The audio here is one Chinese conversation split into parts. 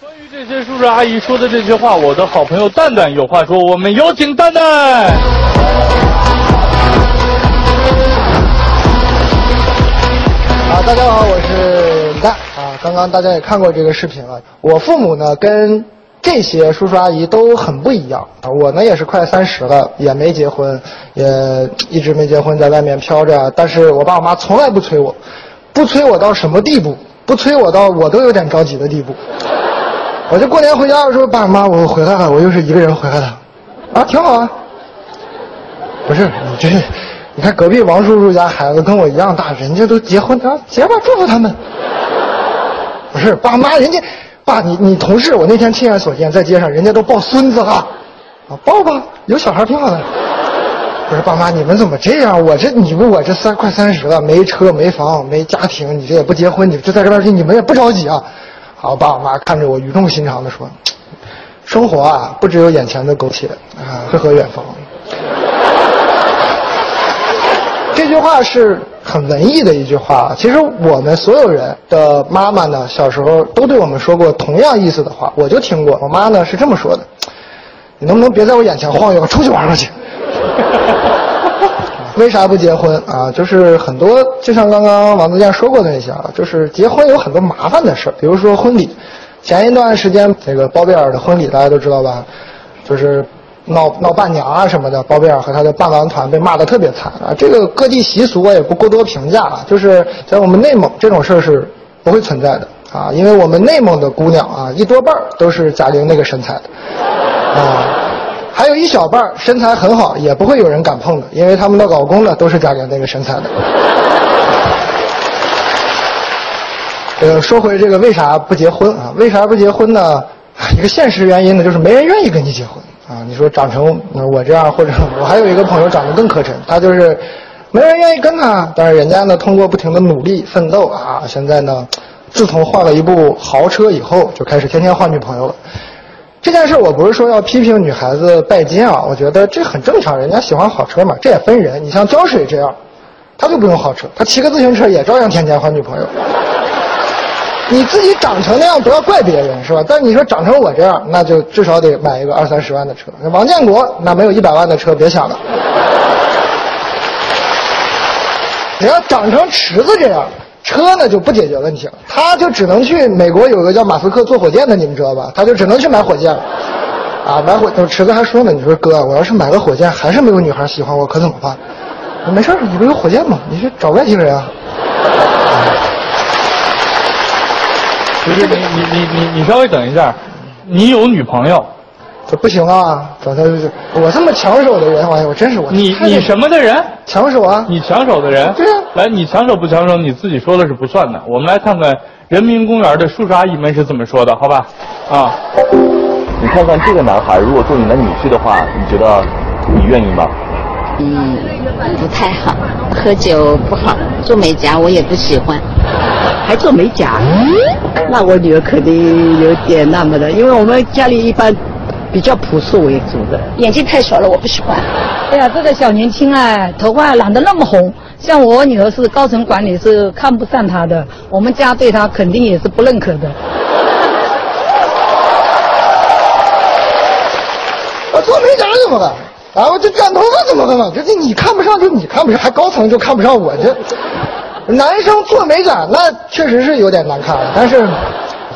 关于这些叔叔阿姨说的这些话，我的好朋友蛋蛋有话说，我们有请蛋蛋。啊，大家好，我是李诞啊。刚刚大家也看过这个视频了。我父母呢，跟这些叔叔阿姨都很不一样啊。我呢也是快三十了，也没结婚，也一直没结婚，在外面飘着。但是我爸我妈从来不催我，不催我到什么地步？不催我到我都有点着急的地步。我就过年回家的时候，爸妈我回来了，我又是一个人回来的，啊，挺好啊。不是你这，你看隔壁王叔叔家孩子跟我一样大，人家都结婚啊，结吧，祝福他们。不是爸妈，人家爸你你同事，我那天亲眼所见，在街上人家都抱孙子了，啊，抱吧，有小孩挺好的。不是爸妈，你们怎么这样？我这你不我这三快三十了，没车没房没家庭，你这也不结婚，你就在这边去，你们也不着急啊？好，爸我妈看着我语重心长的说：“生活啊，不只有眼前的苟且啊，诗和远方。”这句话是很文艺的一句话。其实我们所有人的妈妈呢，小时候都对我们说过同样意思的话，我就听过。我妈呢是这么说的：“你能不能别在我眼前晃悠，出去玩玩去？”为啥不结婚啊？就是很多，就像刚刚王自健说过的那些啊，就是结婚有很多麻烦的事儿，比如说婚礼。前一段时间那个包贝尔的婚礼大家都知道吧？就是闹闹伴娘啊什么的，包贝尔和他的伴郎团被骂得特别惨啊。这个各地习俗我也不过多评价啊，就是在我们内蒙这种事儿是不会存在的啊，因为我们内蒙的姑娘啊，一多半儿都是贾玲那个身材的啊。还有一小半身材很好，也不会有人敢碰的，因为他们的老公呢都是贾玲那个身材的。呃，说回这个为啥不结婚啊？为啥不结婚呢？一个现实原因呢，就是没人愿意跟你结婚啊。你说长成我这样，或者我还有一个朋友长得更磕碜，他就是没人愿意跟他，但是人家呢通过不停的努力奋斗啊，现在呢，自从换了一部豪车以后，就开始天天换女朋友了。这件事我不是说要批评女孩子拜金啊，我觉得这很正常，人家喜欢好车嘛，这也分人。你像胶水这样，他就不用好车，他骑个自行车也照样天天换女朋友。你自己长成那样不要怪别人是吧？但你说长成我这样，那就至少得买一个二三十万的车。王建国那没有一百万的车，别想了。你要长成池子这样，车呢就不解决问题了，他就只能去美国有个叫马斯克做火箭的，你们知道吧？他就只能去买火箭了。啊，买火，池子还说呢，你说哥，我要是买个火箭还是没有女孩喜欢我，可怎么办？没事你不有火箭吗？你去找外星人啊。不是你你你你你稍微等一下，你有女朋友？这不行啊！找他就是我这么抢手的人，我我真是我。你你什么的人？抢手啊！你抢手的人？对啊。来，你抢手不抢手？你自己说的是不算的。我们来看看人民公园的叔叔阿姨们是怎么说的，好吧？啊，你看看这个男孩，如果做你的女婿的话，你觉得你愿意吗？嗯，不太好，喝酒不好，做美甲我也不喜欢。还做美甲，那我女儿肯定有点那么的，因为我们家里一般比较朴素为主的。眼睛太小了，我不喜欢。哎呀，这个小年轻哎，头发染得那么红，像我女儿是高层管理，是看不上她的，我们家对她肯定也是不认可的。我 做美甲怎么了？啊，我这染头发怎么了嘛？这这你看不上就你看不上，还高层就看不上我这。男生做美甲那确实是有点难看，但是，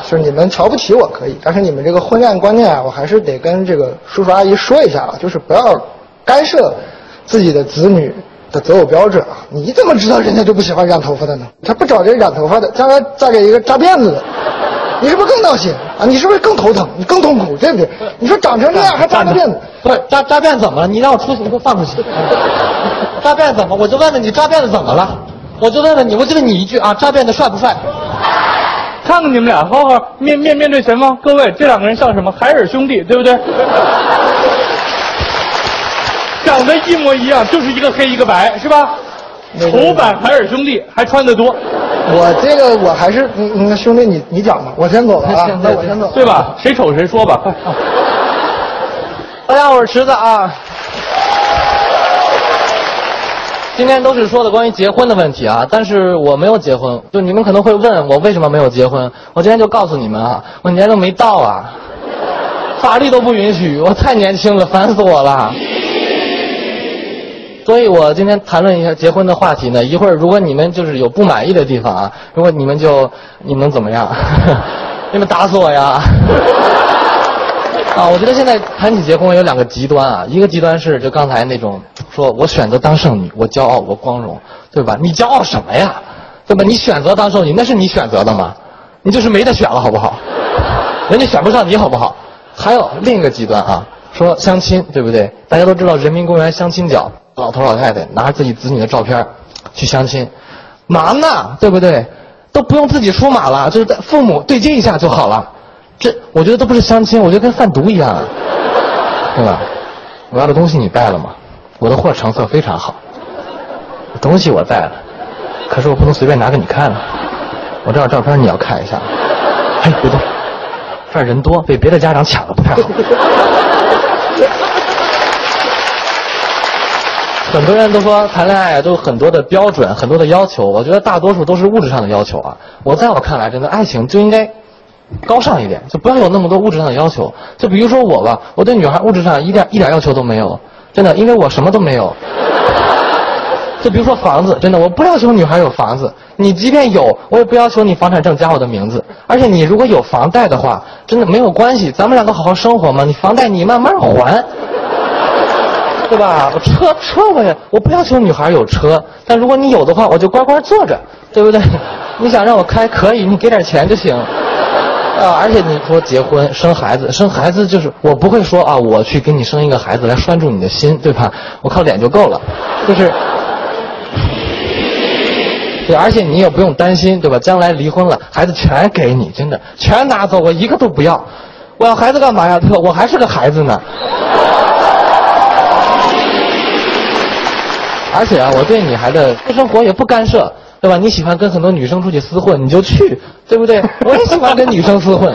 就是你们瞧不起我可以，但是你们这个婚恋观念啊，我还是得跟这个叔叔阿姨说一下啊，就是不要干涉自己的子女的择偶标准啊。你怎么知道人家就不喜欢染头发的呢？他不找这染头发的，将来嫁给一个扎辫子的，你是不是更闹心啊？你是不是更头疼？你更痛苦，对不对？你说长成这样还扎个辫子，不是扎扎辫怎么了？你让我出去，你给我放出去。扎辫怎么？我就问问你，扎辫子怎么了？我就问问你，我就问你一句啊，扎辫子帅不帅？看看你们俩，好好面面面对前方，各位，这两个人像什么？海尔兄弟，对不对？长得一模一样，就是一个黑一个白，是吧？丑版海尔兄弟还穿得多。我这个我还是，嗯嗯，兄弟你你讲吧，我先走了啊，那我先走，对吧？谁丑谁说吧，快。大家好，我是池子啊。今天都是说的关于结婚的问题啊，但是我没有结婚。就你们可能会问我为什么没有结婚，我今天就告诉你们啊，我年都没到啊，法律都不允许，我太年轻了，烦死我了。所以我今天谈论一下结婚的话题呢，一会儿如果你们就是有不满意的地方啊，如果你们就你们怎么样？你们打死我呀！啊，我觉得现在谈起结婚有两个极端啊，一个极端是就刚才那种说我选择当剩女，我骄傲，我光荣，对吧？你骄傲什么呀？对吧？你选择当剩女，那是你选择的吗？你就是没得选了，好不好？人家选不上你，好不好？还有另一个极端啊，说相亲，对不对？大家都知道人民公园相亲角，老头老太太拿着自己子女的照片去相亲，嘛呢？对不对？都不用自己出马了，就是父母对接一下就好了。这我觉得都不是相亲，我觉得跟贩毒一样，对吧？我要的东西你带了吗？我的货成色非常好，东西我带了，可是我不能随便拿给你看啊。我这儿照片你要看一下。哎，别动，这儿人多，被别的家长抢了不太好。很多人都说谈恋爱都有很多的标准，很多的要求。我觉得大多数都是物质上的要求啊。我在我看来，真的爱情就应该高尚一点，就不要有那么多物质上的要求。就比如说我吧，我对女孩物质上一点一点要求都没有，真的，因为我什么都没有。就比如说房子，真的，我不要求女孩有房子。你即便有，我也不要求你房产证加我的名字。而且你如果有房贷的话，真的没有关系，咱们两个好好生活嘛。你房贷你慢慢还。对吧？我车车我也我不要求女孩有车，但如果你有的话，我就乖乖坐着，对不对？你想让我开可以，你给点钱就行。啊，而且你说结婚生孩子，生孩子就是我不会说啊，我去给你生一个孩子来拴住你的心，对吧？我靠脸就够了，就是对，而且你也不用担心，对吧？将来离婚了，孩子全给你，真的全拿走，我一个都不要。我要孩子干嘛呀？对吧？我还是个孩子呢。而且啊，我对女孩的私生活也不干涉，对吧？你喜欢跟很多女生出去厮混，你就去，对不对？我也喜欢跟女生厮混。